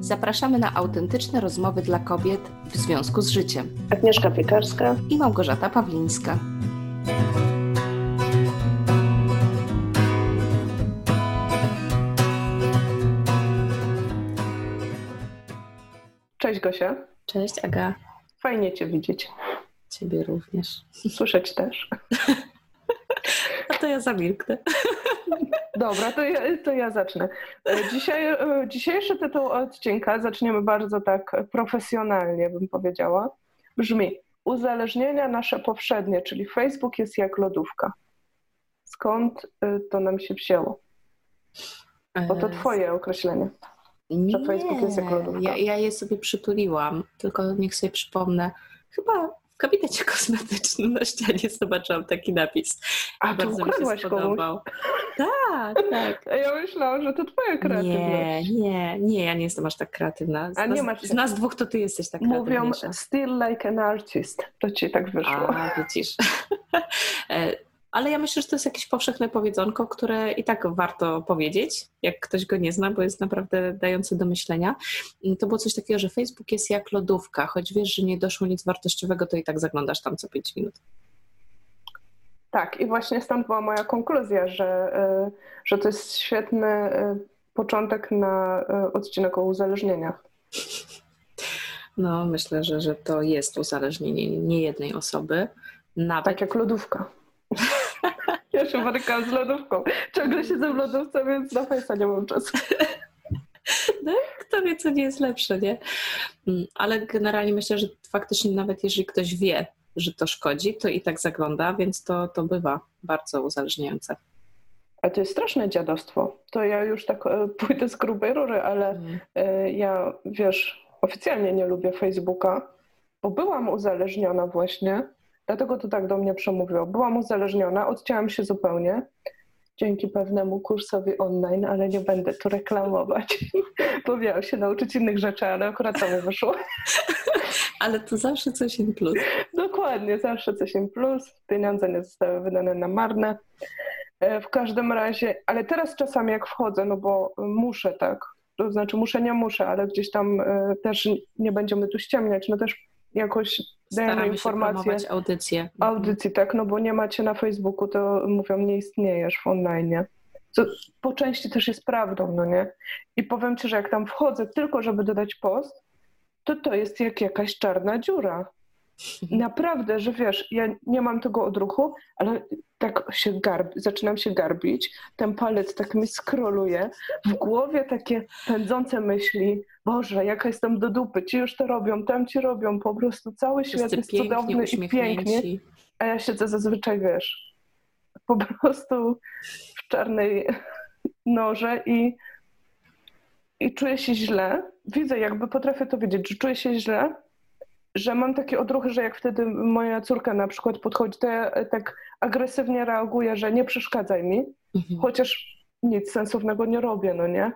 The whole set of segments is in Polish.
Zapraszamy na autentyczne rozmowy dla kobiet w związku z życiem. Agnieszka Piekarska i Małgorzata Pawlińska. Cześć Gosia. Cześć Aga. Fajnie Cię widzieć. Ciebie również. Słyszeć też. To ja zamilknę. Dobra, to ja, to ja zacznę. Dzisiaj, e, dzisiejszy tytuł odcinka zaczniemy bardzo tak profesjonalnie, bym powiedziała. Brzmi: Uzależnienia nasze powszednie, czyli Facebook jest jak lodówka. Skąd e, to nam się wzięło? Bo to e, Twoje określenie. Nie, że Facebook jest jak lodówka. Ja, ja je sobie przytuliłam, tylko niech sobie przypomnę. Chyba gabinecie kosmetycznym na ścianie zobaczyłam taki napis. A bardzo mi się spodobał. Tak, tak. A ja myślałam, że to twoja kreatywność. Nie, nie, nie, ja nie jestem aż tak kreatywna. Z, A nie masz... z nas dwóch to ty jesteś tak Mówią still like an artist. To ci tak wyszło. A, widzisz. E, ale ja myślę, że to jest jakieś powszechne powiedzonko, które i tak warto powiedzieć, jak ktoś go nie zna, bo jest naprawdę dające do myślenia. To było coś takiego, że Facebook jest jak lodówka, choć wiesz, że nie doszło nic wartościowego, to i tak zaglądasz tam co 5 minut. Tak, i właśnie stąd była moja konkluzja, że, y, że to jest świetny y, początek na y, odcinek o uzależnieniach. No, myślę, że, że to jest uzależnienie nie jednej osoby. Nawet... Tak jak lodówka. Ja się borykam z lodówką. Ciągle siedzę w lodówce, więc na fejsa nie mam czasu. No, kto wie, co nie jest lepsze, nie? Mm, ale generalnie myślę, że faktycznie nawet jeżeli ktoś wie, że to szkodzi, to i tak zagląda, więc to, to bywa bardzo uzależniające. A to jest straszne dziadostwo. To ja już tak e, pójdę z grubej rury, ale mm. e, ja, wiesz, oficjalnie nie lubię Facebooka, bo byłam uzależniona właśnie Dlatego to tak do mnie przemówiło. Byłam uzależniona, odcięłam się zupełnie dzięki pewnemu kursowi online, ale nie będę tu reklamować, bo miałam się nauczyć innych rzeczy, ale akurat to mi wyszło. Ale to zawsze coś in plus. Dokładnie, zawsze coś in plus. Pieniądze nie zostały wydane na marne. E, w każdym razie, ale teraz czasami jak wchodzę, no bo muszę tak, to znaczy muszę, nie muszę, ale gdzieś tam e, też nie będziemy tu ściemniać, no też jakoś dajemy informacje. Się audycje. Audycji, tak, no bo nie macie na Facebooku, to mówią, nie istniejesz w online. Co po części też jest prawdą, no nie? I powiem ci, że jak tam wchodzę tylko, żeby dodać post, to to jest jak jakaś czarna dziura. Naprawdę, że wiesz, ja nie mam tego odruchu, ale tak się garb, zaczynam się garbić, ten palec tak mi skroluje, w głowie takie pędzące myśli, Boże, jaka jestem do dupy, ci już to robią, tam ci robią, po prostu cały świat jest cudowny i pięknie, a ja siedzę zazwyczaj, wiesz, po prostu w czarnej noże i, i czuję się źle. Widzę, jakby potrafię to wiedzieć, że czuję się źle, że mam takie odruchy, że jak wtedy moja córka na przykład podchodzi, to ja tak agresywnie reaguję, że nie przeszkadzaj mi, mhm. chociaż nic sensownego nie robię, no nie?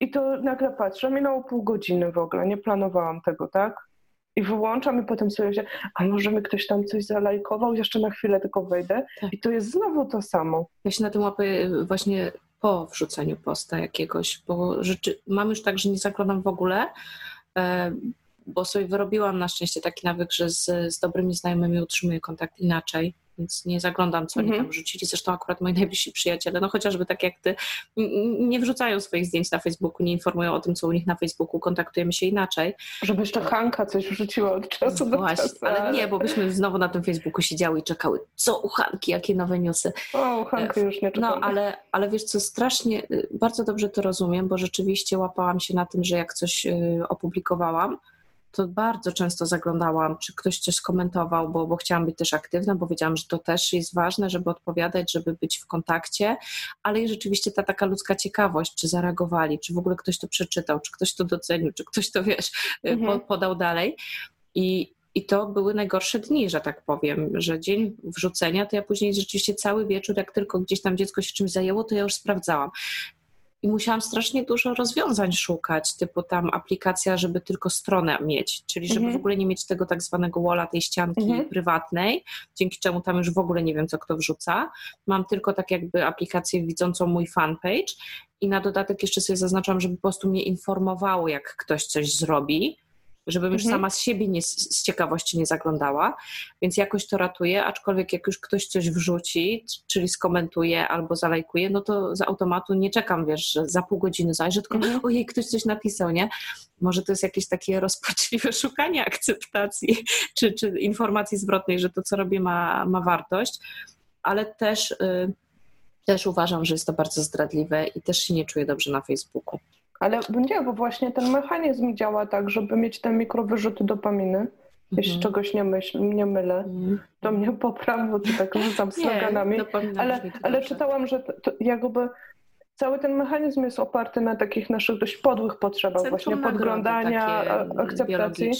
I to nagle patrzę, minęło pół godziny w ogóle, nie planowałam tego, tak? I wyłączam i potem sobie się, a może mi ktoś tam coś zalajkował, jeszcze na chwilę tylko wejdę tak. i to jest znowu to samo. Ja się na tym łapię właśnie po wrzuceniu posta jakiegoś, bo rzeczy, mam już tak, że nie zaglądam w ogóle, e, bo sobie wyrobiłam na szczęście taki nawyk, że z, z dobrymi znajomymi utrzymuję kontakt inaczej więc nie zaglądam, co oni mhm. tam wrzucili. Zresztą akurat moi najbliżsi przyjaciele, no chociażby tak jak ty, nie wrzucają swoich zdjęć na Facebooku, nie informują o tym, co u nich na Facebooku, kontaktujemy się inaczej. Żeby jeszcze Hanka coś wrzuciła od czasu do Właśnie, czasu. Ale nie, bo byśmy znowu na tym Facebooku siedziały i czekały, co u Hanki, jakie nowe newsy. O, Hanki już nie czekamy. No, ale, ale wiesz co, strasznie, y, bardzo dobrze to rozumiem, bo rzeczywiście łapałam się na tym, że jak coś y, opublikowałam, to bardzo często zaglądałam, czy ktoś coś skomentował, bo, bo chciałam być też aktywna, bo wiedziałam, że to też jest ważne, żeby odpowiadać, żeby być w kontakcie, ale i rzeczywiście ta taka ludzka ciekawość, czy zareagowali, czy w ogóle ktoś to przeczytał, czy ktoś to docenił, czy ktoś to, wiesz, mhm. podał dalej. I, i to były najgorsze dni, że tak powiem, że dzień wrzucenia, to ja później rzeczywiście cały wieczór, jak tylko gdzieś tam dziecko się czymś zajęło, to ja już sprawdzałam i musiałam strasznie dużo rozwiązań szukać, typu tam aplikacja, żeby tylko stronę mieć, czyli żeby mhm. w ogóle nie mieć tego tak zwanego walla, tej ścianki mhm. prywatnej, dzięki czemu tam już w ogóle nie wiem, co kto wrzuca. Mam tylko tak jakby aplikację widzącą mój fanpage i na dodatek jeszcze sobie zaznaczam, żeby po prostu mnie informowało, jak ktoś coś zrobi, żebym już mhm. sama z siebie nie, z ciekawości nie zaglądała, więc jakoś to ratuje, aczkolwiek jak już ktoś coś wrzuci, czyli skomentuje albo zalajkuje, no to z automatu nie czekam, wiesz, że za pół godziny zajrzę, tylko mhm. ojej, ktoś coś napisał, nie? Może to jest jakieś takie rozpaczliwe szukanie akceptacji czy, czy informacji zwrotnej, że to, co robię, ma, ma wartość, ale też... Y, też uważam, że jest to bardzo zdradliwe i też się nie czuję dobrze na Facebooku. Ale nie, bo właśnie ten mechanizm działa tak, żeby mieć te mikrowyrzuty dopaminy. Jeśli mhm. czegoś nie, myśl, nie mylę, mhm. to mnie popraw, bo to tak rzucam sloganami. ale, ale czytałam, że to, to jakby cały ten mechanizm jest oparty na takich naszych dość podłych potrzebach, Centrum właśnie podglądania, akceptacji.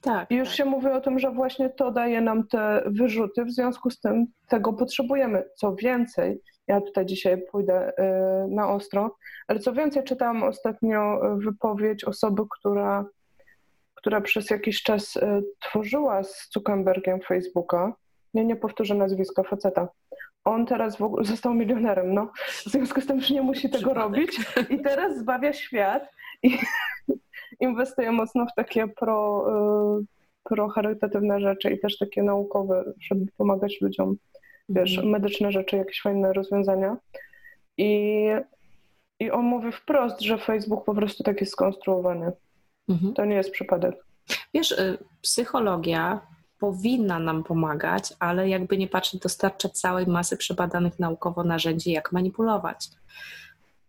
Tak, I już tak. się mówi o tym, że właśnie to daje nam te wyrzuty, w związku z tym tego potrzebujemy. Co więcej, ja tutaj dzisiaj pójdę y, na ostro, ale co więcej, czytałam ostatnio wypowiedź osoby, która, która przez jakiś czas tworzyła z Zuckerbergiem Facebooka. Nie, nie powtórzę nazwiska faceta. On teraz w ogóle został milionerem, no. W związku z tym już nie musi tego robić i teraz zbawia świat i inwestuje mocno w takie pro, y, pro charytatywne rzeczy i też takie naukowe, żeby pomagać ludziom wiesz, mhm. medyczne rzeczy, jakieś fajne rozwiązania. I, I on mówi wprost, że Facebook po prostu tak jest skonstruowany. Mhm. To nie jest przypadek. Wiesz, y, psychologia powinna nam pomagać, ale jakby nie patrzeć, dostarcza całej masy przebadanych naukowo narzędzi, jak manipulować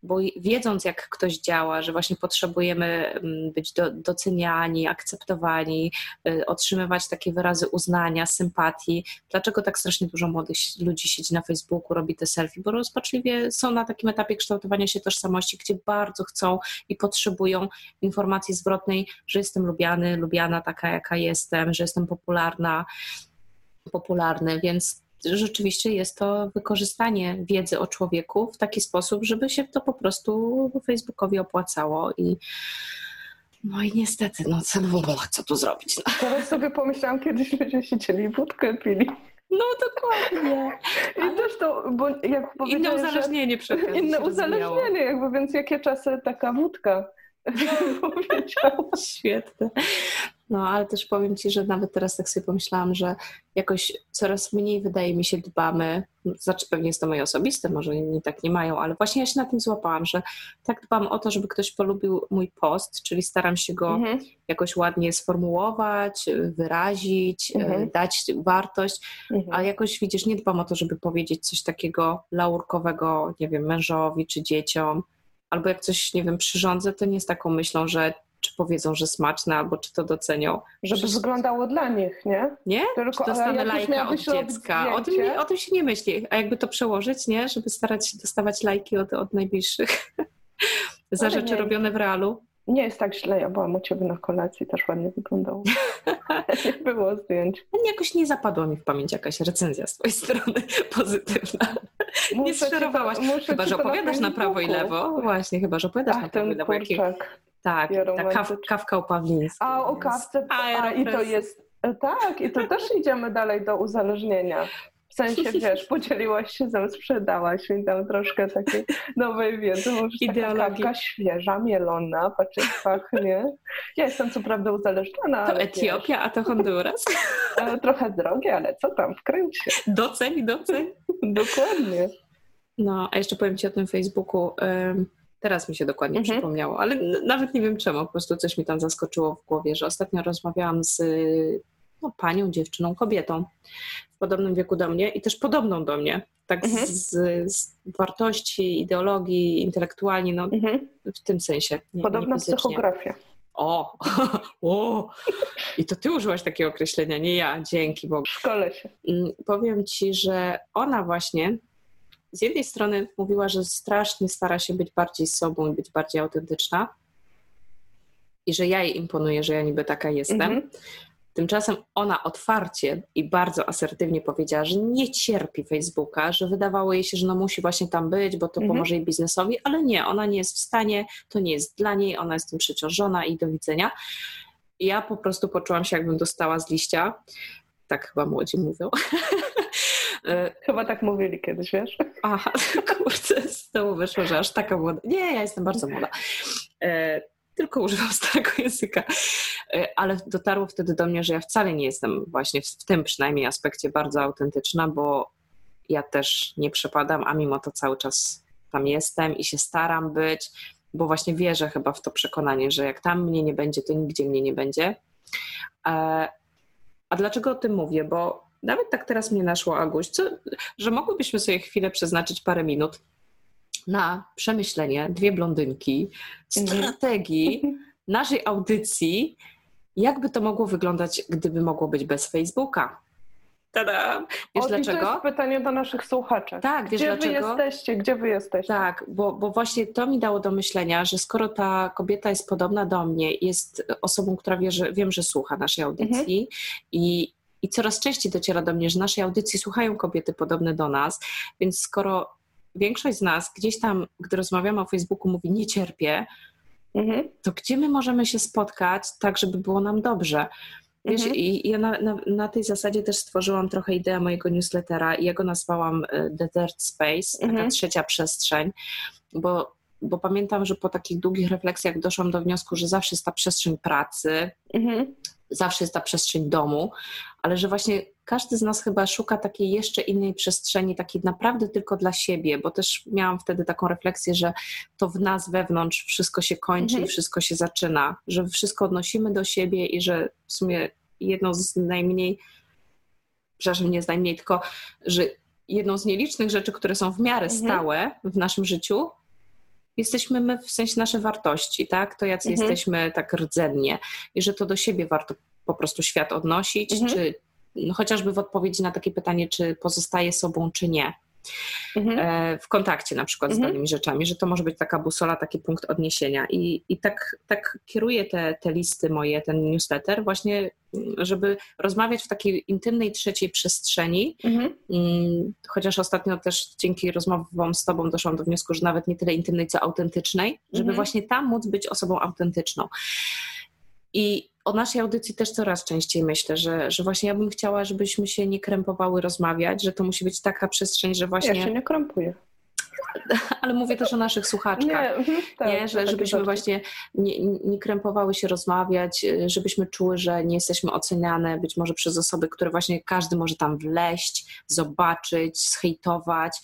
bo wiedząc, jak ktoś działa, że właśnie potrzebujemy mm, być do, doceniani, akceptowani, y, otrzymywać takie wyrazy uznania, sympatii, dlaczego tak strasznie dużo młodych ludzi siedzi na Facebooku, robi te selfie, bo rozpaczliwie są na takim etapie kształtowania się tożsamości, gdzie bardzo chcą i potrzebują informacji zwrotnej, że jestem lubiany, lubiana taka, jaka jestem, że jestem popularna, popularny, więc rzeczywiście jest to wykorzystanie wiedzy o człowieku w taki sposób, żeby się to po prostu Facebookowi opłacało i no i niestety, no co, co tu zrobić? No. Teraz sobie pomyślałam, kiedyś ludzie siedzieli wódkę pili. No dokładnie. I też to, bo jak Inne uzależnienie przy Inne uzależnienie, jakby, więc jakie czasy taka wódka Świetne. No, ale też powiem Ci, że nawet teraz tak sobie pomyślałam, że jakoś coraz mniej wydaje mi się dbamy, znaczy pewnie jest to moje osobiste, może inni tak nie mają, ale właśnie ja się na tym złapałam, że tak dbam o to, żeby ktoś polubił mój post, czyli staram się go mhm. jakoś ładnie sformułować, wyrazić, e, mhm. dać wartość, mhm. a jakoś widzisz, nie dbam o to, żeby powiedzieć coś takiego laurkowego, nie wiem, mężowi czy dzieciom, albo jak coś, nie wiem, przyrządzę, to nie z taką myślą, że czy powiedzą, że smaczne, albo czy to docenią. Żeby Przecież... wyglądało dla nich, nie? Nie? Tylko, czy dostanę lajka od dziecka. O tym, o tym się nie myśli. A jakby to przełożyć, nie? Żeby starać się dostawać lajki od, od najbliższych za rzeczy nie. robione w realu. Nie jest tak źle, ja byłam u Ciebie na kolacji, też ładnie wyglądało. nie było zdjęć. Jakoś nie zapadła mi w pamięć jakaś recenzja z Twojej strony pozytywna. Muszę nie zszerowałaś. Chyba, że opowiadasz na, na prawo i lewo. Właśnie, chyba, że opowiadasz Ach, na prawo i lewo. Tak, ta kaw, kawka u Pawlińskiej. A o kawce, a, i to jest, tak, i to też idziemy dalej do uzależnienia. W sensie, wiesz, podzieliłaś się ze sprzedałaś mi tam troszkę takiej nowej wiedzy. Mówisz, Ideologii. kawka świeża, mielona, patrz jak pachnie. Ja jestem co prawda uzależniona. To Etiopia, wiesz, a to Honduras. Trochę drogie, ale co tam, wkręć się. Doceń, doceń. Dokładnie. No, a jeszcze powiem Ci o tym Facebooku. Teraz mi się dokładnie mhm. przypomniało, ale nawet nie wiem czemu, po prostu coś mi tam zaskoczyło w głowie, że ostatnio rozmawiałam z no, panią, dziewczyną, kobietą w podobnym wieku do mnie i też podobną do mnie, tak mhm. z, z, wartości, ideologii, intelektualnie, no mhm. w tym sensie. Nie, Podobna nie psychografia. O, o, i to ty użyłaś takiego określenia, nie ja, dzięki Bogu. Szkole się. Mm, powiem ci, że ona właśnie z jednej strony mówiła, że strasznie stara się być bardziej sobą i być bardziej autentyczna i że ja jej imponuję, że ja niby taka jestem. Mhm. Tymczasem ona otwarcie i bardzo asertywnie powiedziała, że nie cierpi Facebooka, że wydawało jej się, że no musi właśnie tam być, bo to mhm. pomoże jej biznesowi, ale nie, ona nie jest w stanie, to nie jest dla niej, ona jest tym przeciążona i do widzenia. Ja po prostu poczułam się, jakbym dostała z liścia. Tak chyba młodzi mówią. E, chyba tak mówili kiedyś, wiesz? Aha, kurczę, z tego wyszło, że aż taka młoda. Nie, ja jestem bardzo młoda. E, tylko używam starego języka. E, ale dotarło wtedy do mnie, że ja wcale nie jestem właśnie w tym przynajmniej aspekcie bardzo autentyczna, bo ja też nie przepadam, a mimo to cały czas tam jestem i się staram być, bo właśnie wierzę chyba w to przekonanie, że jak tam mnie nie będzie, to nigdzie mnie nie będzie. A dlaczego o tym mówię? Bo nawet tak teraz mnie naszło, Aguś, co, że mogłybyśmy sobie chwilę przeznaczyć parę minut na przemyślenie, dwie blondynki, strategii naszej audycji, jakby to mogło wyglądać, gdyby mogło być bez Facebooka. Tada! Wiesz o, dlaczego? To jest pytanie do naszych słuchaczy. Tak, wiesz gdzie dlaczego? wy jesteście? Gdzie wy jesteście? Tak, bo, bo właśnie to mi dało do myślenia, że skoro ta kobieta jest podobna do mnie, jest osobą, która wie, że, wiem, że słucha naszej audycji mhm. i, i coraz częściej dociera do mnie, że naszej audycji słuchają kobiety podobne do nas, więc skoro większość z nas gdzieś tam, gdy rozmawiamy o Facebooku, mówi nie cierpię, mhm. to gdzie my możemy się spotkać tak, żeby było nam dobrze? Wiesz, mhm. i ja na, na, na, tej zasadzie też stworzyłam trochę ideę mojego newslettera i ja go nazwałam e, The Third Space, taka mhm. trzecia przestrzeń, bo, bo pamiętam, że po takich długich refleksjach doszłam do wniosku, że zawsze jest ta przestrzeń pracy, mhm. Zawsze jest ta przestrzeń domu, ale że właśnie każdy z nas chyba szuka takiej jeszcze innej przestrzeni, takiej naprawdę tylko dla siebie, bo też miałam wtedy taką refleksję, że to w nas wewnątrz wszystko się kończy mhm. i wszystko się zaczyna, że wszystko odnosimy do siebie i że w sumie jedną z najmniej, przepraszam, nie z najmniej, tylko że jedną z nielicznych rzeczy, które są w miarę mhm. stałe w naszym życiu, jesteśmy my, w sensie nasze wartości, tak? To jacy mhm. jesteśmy tak rdzennie i że to do siebie warto po prostu świat odnosić, mhm. czy no, chociażby w odpowiedzi na takie pytanie, czy pozostaje sobą, czy nie. Mhm. E, w kontakcie na przykład mhm. z danymi rzeczami, że to może być taka busola, taki punkt odniesienia. I, i tak, tak kieruję te, te listy moje, ten newsletter, właśnie, żeby rozmawiać w takiej intymnej trzeciej przestrzeni. Mhm. Mm, chociaż ostatnio też dzięki rozmowom z Tobą doszłam do wniosku, że nawet nie tyle intymnej, co autentycznej, żeby mhm. właśnie tam móc być osobą autentyczną. I o naszej audycji też coraz częściej myślę, że, że właśnie ja bym chciała, żebyśmy się nie krępowały rozmawiać, że to musi być taka przestrzeń, że właśnie... Ja się nie krępuję. Ale mówię też o naszych słuchaczkach, nie, mhm, tak, nie? że żebyśmy właśnie nie, nie krępowały się rozmawiać, żebyśmy czuły, że nie jesteśmy oceniane być może przez osoby, które właśnie każdy może tam wleść, zobaczyć, zhejtować,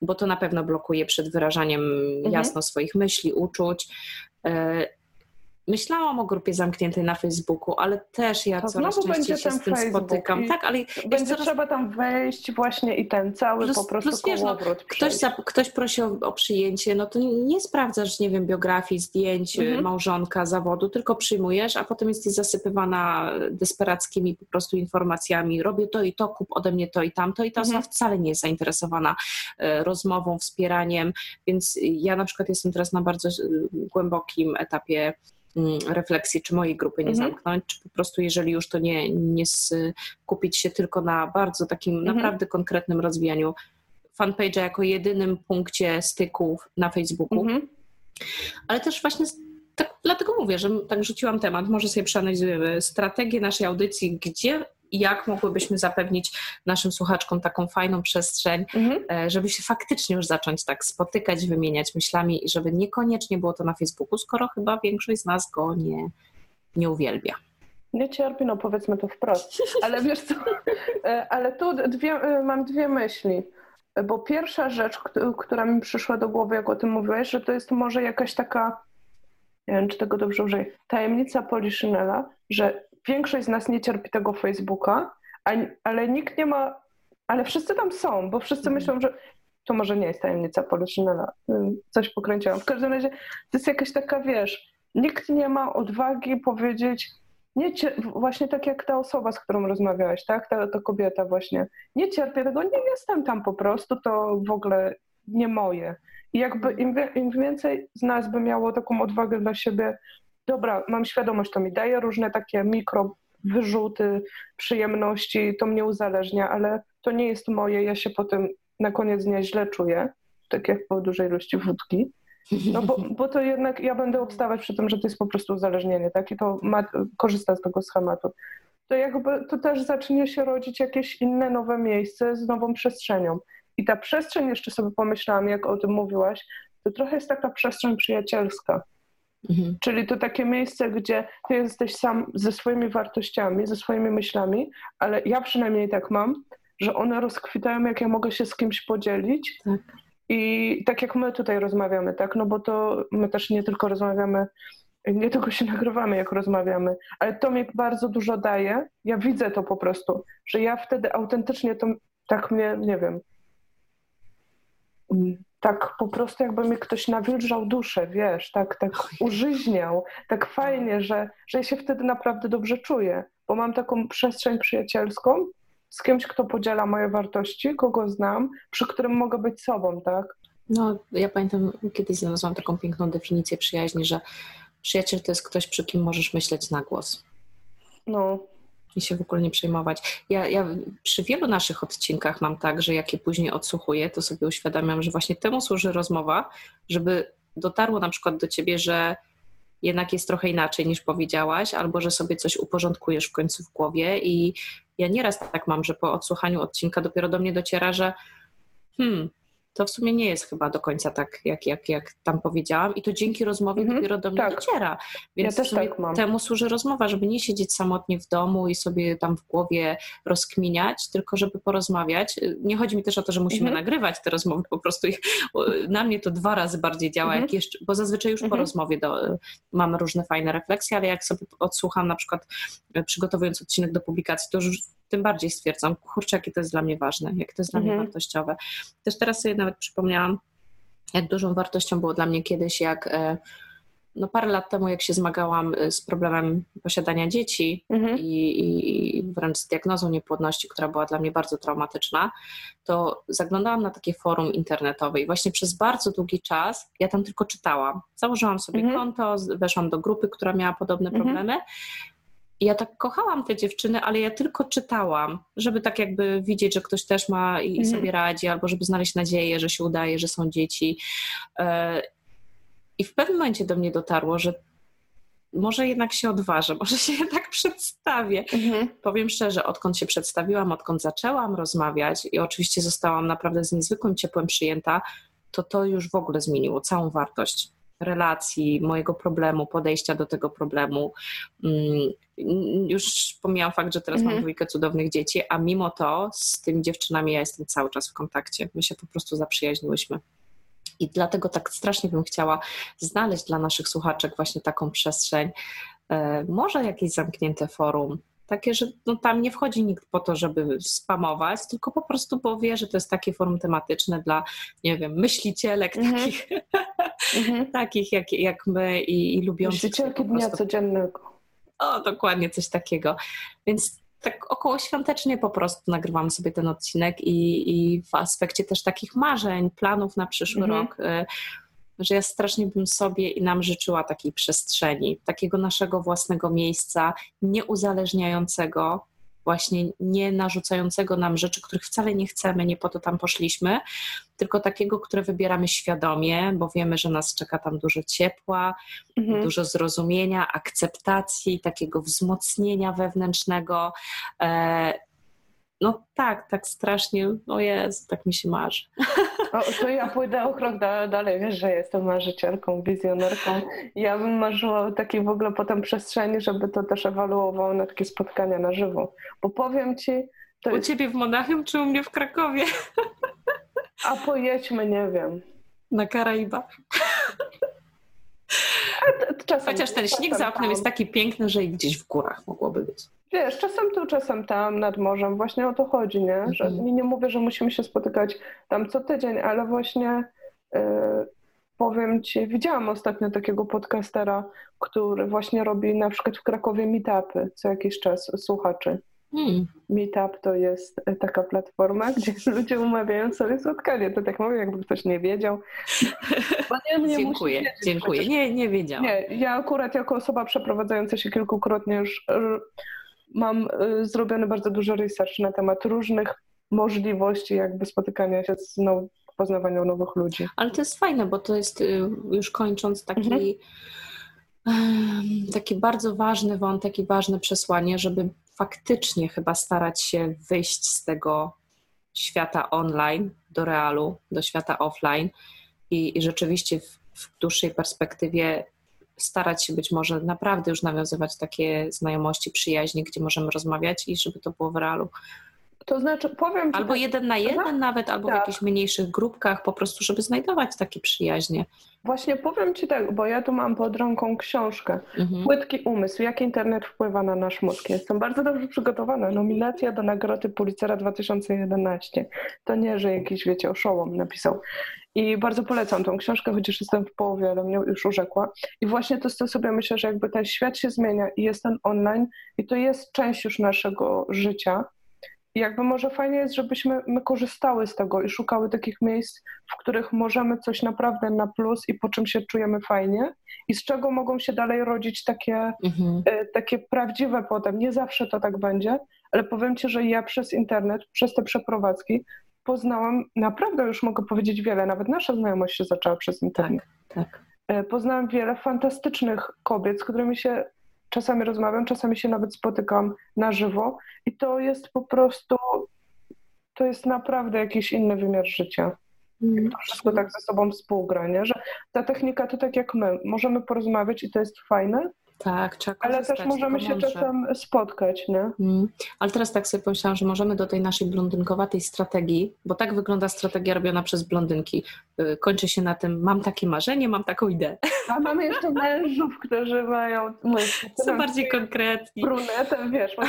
bo to na pewno blokuje przed wyrażaniem mhm. jasno swoich myśli, uczuć. Myślałam o grupie zamkniętej na Facebooku, ale też ja to coraz częściej się z tym Facebook spotykam. Tak, ale będzie coraz... trzeba tam wejść właśnie i ten cały plus, po prostu plus, wiesz, no, ktoś, za, ktoś prosi o, o, przyjęcie, no to nie sprawdzasz, nie wiem, biografii, zdjęć, mhm. małżonka, zawodu, tylko przyjmujesz, a potem jesteś zasypywana desperackimi po prostu informacjami, robię to i to, kup ode mnie to i tamto i ta mhm. osoba wcale nie jest zainteresowana e, rozmową, wspieraniem, więc ja na przykład jestem teraz na bardzo e, głębokim etapie refleksji, czy mojej grupy nie mhm. zamknąć, czy po prostu jeżeli już to nie, nie skupić się tylko na bardzo takim mhm. naprawdę konkretnym rozwijaniu fanpage'a jako jedynym punkcie styków na Facebooku. Mhm. Ale też właśnie tak, dlatego mówię, że tak rzuciłam temat, może sobie przeanalizujemy strategię naszej audycji, gdzie jak mogłybyśmy zapewnić naszym słuchaczkom taką fajną przestrzeń, mhm. E, żeby się faktycznie już zacząć tak spotykać, wymieniać myślami i żeby niekoniecznie było to na Facebooku, skoro chyba większość z nas go nie, nie uwielbia. Nie cierpi, no powiedzmy to wprost. Ale wiesz co, e, ale tu dwie, e, mam dwie myśli. Bo pierwsza rzecz, która mi przyszła do głowy, jak o tym mówiłeś, że to jest może jakaś taka, nie wiem, czy tego dobrze użyję, tajemnica Poliszynela, że większość z nas nie cierpi tego Facebooka, ale nikt nie ma, ale wszyscy tam są, bo wszyscy mhm. myślą, że to może nie jest tajemnica Poliszynela, coś pokręciłam. W każdym razie to jest jakaś taka, wiesz, nikt nie ma odwagi powiedzieć, nie właśnie tak jak ta osoba, z którą rozmawiałeś, tak? Ta, ta kobieta właśnie. Nie cierpię tego, nie jestem tam po prostu, to w ogóle nie moje. I jakby im, im więcej z nas by miało taką odwagę dla siebie dobra, mam świadomość, to mi daje różne takie mikro wyrzuty, przyjemności, to mnie uzależnia, ale to nie jest moje, ja się potem na koniec dnia źle czuję, tak jak po dużej ilości wódki. No bo, bo to jednak ja będę obstawać przy tym, że to jest po prostu uzależnienie, tak? I to ma, korzysta z tego schematu. To jakby to też zacznie się rodzić jakieś inne nowe miejsce z nową przestrzenią. I ta przestrzeń, jeszcze sobie pomyślałam, jak o tym mówiłaś, to trochę jest taka przestrzeń przyjacielska. Mhm. Czyli to takie miejsce, gdzie ty jesteś sam ze swoimi wartościami, ze swoimi myślami, ale ja przynajmniej tak mam, że one rozkwitają, jak ja mogę się z kimś podzielić. Tak. I tak jak my tutaj rozmawiamy, tak? No bo to my też nie tylko rozmawiamy, nie tylko się nagrywamy, jak rozmawiamy, ale to mi bardzo dużo daje. Ja widzę to po prostu, że ja wtedy autentycznie to tak mnie, nie wiem, tak po prostu jakby mi ktoś nawilżał duszę, wiesz, tak, tak użyźniał, tak fajnie, że, że ja się wtedy naprawdę dobrze czuję, bo mam taką przestrzeń przyjacielską z kimś, kto podziela moje wartości, kogo znam, przy którym mogę być sobą, tak? No, ja pamiętam, kiedyś znalazłam taką piękną definicję przyjaźni, że przyjaciel to jest ktoś, przy kim możesz myśleć na głos. No, i się w ogóle nie przejmować. Ja, ja przy wielu naszych odcinkach mam tak, że jak je później odsłuchuję, to sobie uświadamiam, że właśnie temu służy rozmowa, żeby dotarło na przykład do ciebie, że jednak jest trochę inaczej niż powiedziałaś, albo że sobie coś uporządkujesz w końcu w głowie. I ja nieraz tak mam, że po odsłuchaniu odcinka dopiero do mnie dociera, że hmm, to w sumie nie jest chyba do końca tak, jak, jak, jak tam powiedziałam. I to dzięki rozmowie -hmm, dopiero do mnie tak. dociera. Więc ja też tak mam. temu służy rozmowa, żeby nie siedzieć samotnie w domu i sobie tam w głowie rozkminiać, tylko żeby porozmawiać. Nie chodzi mi też o to, że musimy -hmm. nagrywać te rozmowy, po prostu ich, na mnie to dwa razy bardziej działa, -hmm. jak jeszcze, bo zazwyczaj już po mhm. rozmowie do, mamy różne fajne refleksje, ale jak sobie odsłucham na przykład e, przygotowując odcinek do publikacji, to już tym bardziej stwierdzam, kurczę, jakie to jest dla mnie ważne, jak to jest dla mhm. mnie wartościowe. Też teraz sobie nawet przypomniałam, jak dużą wartością było dla mnie kiedyś, jak e, no parę lat temu, jak się zmagałam e, z problemem posiadania dzieci mhm. i, i, wręcz z diagnozą niepłodności, która była dla mnie bardzo traumatyczna, to zaglądałam na takie forum internetowe i właśnie przez bardzo długi czas ja tam tylko czytałam. Założyłam sobie mhm. konto, weszłam do grupy, która miała podobne mhm. Ja tak kochałam te dziewczyny, ale ja tylko czytałam, żeby tak jakby widzieć, że ktoś też ma i mhm. sobie radzi, albo żeby znaleźć nadzieję, że się udaje, że są dzieci. E, I w pewnym momencie do mnie dotarło, że może jednak się odważę, może się jednak przedstawię. Mhm. Powiem szczerze, odkąd się przedstawiłam, odkąd zaczęłam rozmawiać i oczywiście zostałam naprawdę z niezwykłym ciepłem przyjęta, to to już w ogóle zmieniło całą wartość relacji, mojego problemu, podejścia do tego problemu. Mm, już pomijam fakt, że teraz mhm. mam dwójkę cudownych dzieci, a mimo to z tymi dziewczynami ja jestem cały czas w kontakcie. My się po prostu zaprzyjaźniłyśmy. I dlatego tak strasznie bym chciała znaleźć dla naszych słuchaczek właśnie taką przestrzeń, e, może jakieś zamknięte forum, takie, że no, tam nie wchodzi nikt po to, żeby spamować, tylko po prostu powie, że to jest takie forum tematyczne dla, nie wiem, myślicielek mm -hmm. takich, mm -hmm. takich jak, jak my i, i lubiących. Myślicielki dnia codziennego. O, dokładnie coś takiego. Więc tak około świątecznie po prostu nagrywam sobie ten odcinek i, i w aspekcie też takich marzeń, planów na przyszły mm -hmm. rok y, że ja strasznie bym sobie i nam życzyła takiej przestrzeni, takiego naszego własnego miejsca, nieuzależniającego, właśnie nie narzucającego nam rzeczy, których wcale nie chcemy, nie po to tam poszliśmy, tylko takiego, które wybieramy świadomie, bo wiemy, że nas czeka tam dużo ciepła, mhm. dużo zrozumienia, akceptacji, takiego wzmocnienia wewnętrznego. E, no tak, tak strasznie, o jest, tak mi się marzy. O, to ja pójdę o krok dalej, wiesz, że jestem marzycielką, wizjonerką. Ja bym marzyła o takiej w ogóle potem przestrzeni, żeby to też ewaluowało na takie spotkania na żywo. Bo powiem ci... To u jest... ciebie w Monachium czy u mnie w Krakowie? A pojedźmy, nie wiem. Na Karaibach. Czasem, Chociaż ten śnieg za oknem jest taki piękny, że i gdzieś w górach mogłoby być. Wiesz, czasem tu, czasem tam, nad morzem. Właśnie o to chodzi, nie? Że mhm. nie mówię, że musimy się spotykać tam co tydzień, ale właśnie yy, powiem ci, widziałam ostatnio takiego podcastera, który właśnie robi na przykład w Krakowie meetupy co jakiś czas słuchaczy. Hmm. Meetup to jest taka platforma, gdzie ludzie umawiają sobie spotkanie. To tak mówię, jakby ktoś nie wiedział. Nie, nie dziękuję, dziękuję. Nie, nie wiedziałam. Nie, ja akurat jako osoba przeprowadzająca się kilkukrotnie już mam y, zrobiony bardzo dużo research na temat różnych możliwości jakby spotykania się z now, poznawania nowych ludzi. Ale to jest fajne, bo to jest y, już kończąc taki, mhm. taki bardzo ważny wątek i ważne przesłanie, żeby faktycznie chyba starać się wyjść z tego świata online do realu, do świata offline i, i rzeczywiście w, w dłuższej perspektywie starać się być może naprawdę już nawiązywać takie znajomości, przyjaźnie, gdzie możemy rozmawiać i żeby to było w realu. To znaczy, powiem. Albo tak, jeden na jeden, nawet, albo tak. w jakichś mniejszych grupkach, po prostu, żeby znajdować takie przyjaźnie. Właśnie powiem Ci tak, bo ja tu mam pod ręką książkę. Mhm. Płytki umysł, jak internet wpływa na nasz mózg. Jestem bardzo dobrze przygotowana. Nominacja do nagrody Pulitzera 2011. To nie, że jakiś, wiecie, oszołom napisał. I bardzo polecam tą książkę, chociaż jestem w połowie, ale mnie już urzekła. I właśnie to, to sobie myślę, że jakby ten świat się zmienia i jest ten online i to jest część już naszego życia i jakby może fajnie jest, żebyśmy my korzystały z tego i szukały takich miejsc, w których możemy coś naprawdę na plus i po czym się czujemy fajnie i z czego mogą się dalej rodzić takie, mhm. y, takie prawdziwe potem. Nie zawsze to tak będzie, ale powiem Ci, że ja przez internet, przez te przeprowadzki poznałam naprawdę, już mogę powiedzieć wiele, nawet nasza znajomość się zaczęła przez internet. Tak, tak. E, poznałam wiele fantastycznych kobiet, z którymi się czasami rozmawiam, czasami się nawet spotykam na żywo i to jest po prostu, to jest naprawdę jakiś inny wymiar życia. Mm. To wszystko tak ze sobą współgra, nie? że ta technika to tak jak my, możemy porozmawiać i to jest fajne, tak, trzeba Ale też możemy się czasem spotkać, nie? Mm. Ale teraz tak sobie pomyślałam, że możemy do tej naszej blondynkowatej strategii, bo tak wygląda strategia robiona przez blondynki. Y, kończy się na tym, mam takie marzenie, mam taką ideę. A mamy jeszcze mężów, którzy mają... Są bardziej konkretni. Brunetem, wiesz.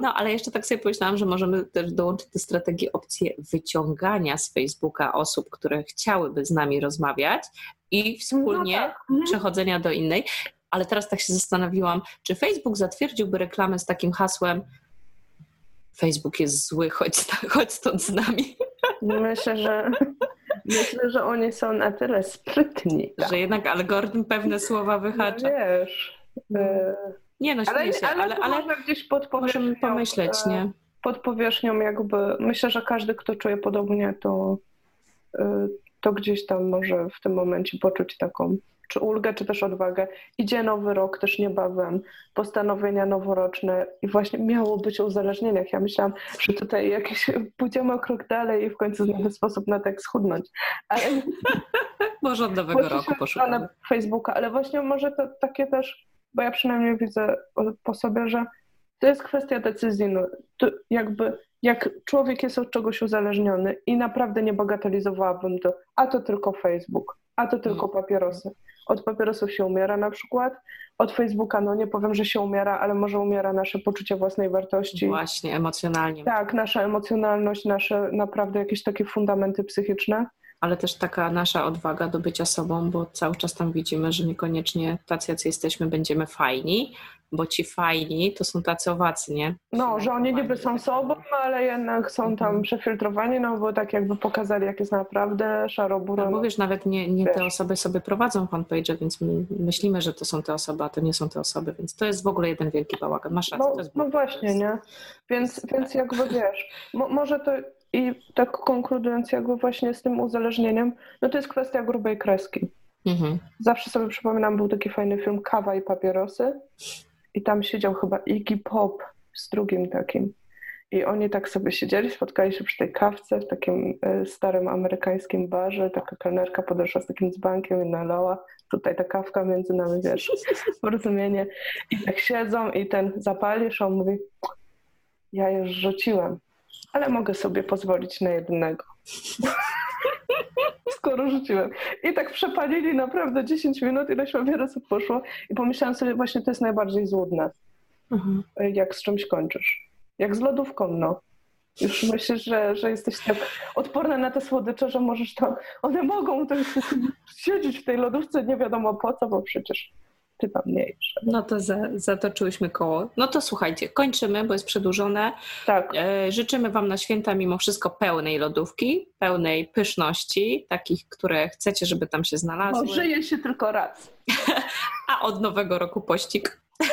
No, ale jeszcze tak sobie pomyślałam, że możemy też dołączyć do strategii opcję wyciągania z Facebooka osób, które chciałyby z nami rozmawiać i wspólnie no tak. Przechodzenia do innej ale teraz tak się zastanowiłam, czy Facebook zatwierdziłby reklamę z takim hasłem Facebook jest zły, chodź, chodź stąd z nami. Myślę, że myślę, że oni są na tyle sprytni. Tak? Że jednak algorytm pewne słowa wyhacza. No wiesz. E, nie no, ale, się, ale, ale, ale gdzieś pod możemy pomyśleć, e, nie? Pod powierzchnią jakby, myślę, że każdy, kto czuje podobnie, to, e, to gdzieś tam może w tym momencie poczuć taką czy ulgę, czy też odwagę. Idzie nowy rok też niebawem, postanowienia noworoczne i właśnie miało być o uzależnieniach. Ja myślałam, że tutaj jakiś pójdziemy o krok dalej i w końcu znajdę sposób na tak schudnąć. Ale... może od nowego roku poszukamy. Facebooka, ale właśnie może to takie też, bo ja przynajmniej widzę po sobie, że to jest kwestia decyzji. No, jakby jak człowiek jest od czegoś uzależniony i naprawdę nie bagatelizowałabym to, a to tylko Facebook, a to tylko mm. papierosy. Od papierosów się umiera na przykład, od Facebooka, no nie powiem, że się umiera, ale może umiera nasze poczucie własnej wartości. Właśnie, emocjonalnie. Tak, nasza emocjonalność, nasze naprawdę jakieś takie fundamenty psychiczne ale też taka nasza odwaga do bycia sobą, bo cały czas tam widzimy, że niekoniecznie tacy, jacy jesteśmy, będziemy fajni, bo ci fajni to są tacy owacy, nie? No, że oni niby są sobą, ale jednak są tam mhm. przefiltrowani, no bo tak jakby pokazali, jak jest naprawdę szaro-buro. No, bo wiesz, nawet nie, nie te osoby sobie prowadzą fanpage, więc my myślimy, że to są te osoby, a to nie są te osoby, więc to jest w ogóle jeden wielki bałagan. Masz rację. No, no właśnie, nie? Więc, więc jakby wiesz, mo, może to i tak konkludując jakby właśnie z tym uzależnieniem, no to jest kwestia grubej kreski. Mhm. Zawsze sobie przypominam, był taki fajny film Kawa i papierosy i tam siedział chyba Iggy Pop z drugim takim. I oni tak sobie siedzieli, spotkali się przy tej kawce w takim e, starym amerykańskim barze. Taka kelnerka podeszła z takim dzbankiem i nalała. Tutaj ta kawka między nami, wiesz, porozumienie. I tak siedzą i ten zapalisz, on mówi, ja już rzuciłem ale mogę sobie pozwolić na jednego. Skoro rzuciłem. I tak przepalili naprawdę 10 minut, ileś papierosów poszło i pomyślałam sobie, właśnie to jest najbardziej złudne, mhm. jak z czymś kończysz. Jak z lodówką, no. Już myślisz, że, że jesteś tak odporna na te słodycze, że możesz tam, one mogą to siedzieć w tej lodówce nie wiadomo po co, bo przecież chyba mniejsze. No to za, zatoczyłyśmy koło. No to słuchajcie, kończymy, bo jest przedłużone. Tak. E, życzymy Wam na święta mimo wszystko pełnej lodówki, pełnej pyszności, takich, które chcecie, żeby tam się znalazły. Bo żyje się tylko raz. A od nowego roku pościg.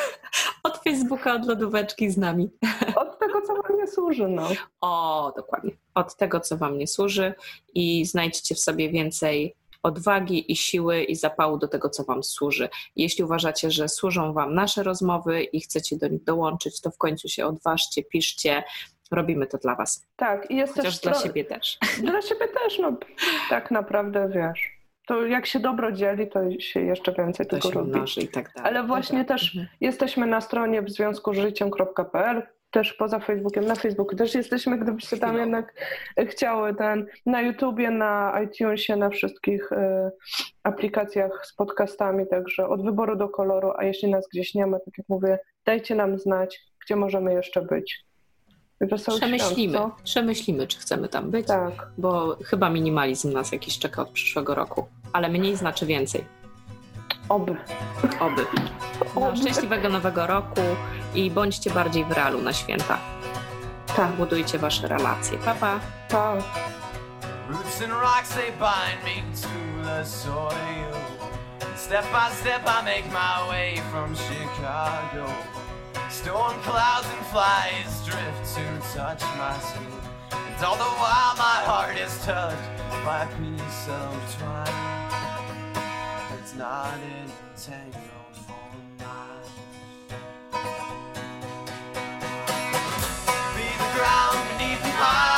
Od Facebooka od lodóweczki z nami. Od tego, co wam nie służy, no. O, dokładnie. Od tego, co wam nie służy i znajdźcie w sobie więcej odwagi i siły i zapału do tego, co Wam służy. Jeśli uważacie, że służą Wam nasze rozmowy i chcecie do nich dołączyć, to w końcu się odważcie, piszcie. Robimy to dla Was. Tak, i jest Chociaż też dla siebie też. Dla siebie też, no tak naprawdę wiesz. To jak się dobro dzieli, to się jeszcze więcej to tego robi. tak dalej. Ale właśnie Dobra. też Mhm. jesteśmy na stronie w związku z życiem.pl, też poza Facebookiem, na Facebooku też jesteśmy, gdybyście tam Chwilowo. jednak chciały ten, na YouTubie, na iTunesie, na wszystkich e, aplikacjach z podcastami, także od wyboru do koloru, a jeśli nas gdzieś nie ma, tak jak mówię, dajcie nam znać, gdzie możemy jeszcze być. Przemyślimy, Świąt, przemyślimy, czy chcemy tam być? Tak. bo chyba minimalizm nas jakiś czeka od przyszłego roku, ale mniej znaczy więcej. Oby. Oby. No, Oby. szczęśliwego nowego roku i bądźcie bardziej w realu na święta. Tak. Budujcie wasze relacje. Pa, pa. Tak. Roots and rocks they bind me to the soil. Step by step I make my way from Chicago. Storm clouds and flies drift to touch my skin. And all the while my heart is touched by a piece of twine. not in a tango for mine. Be the ground beneath the pile.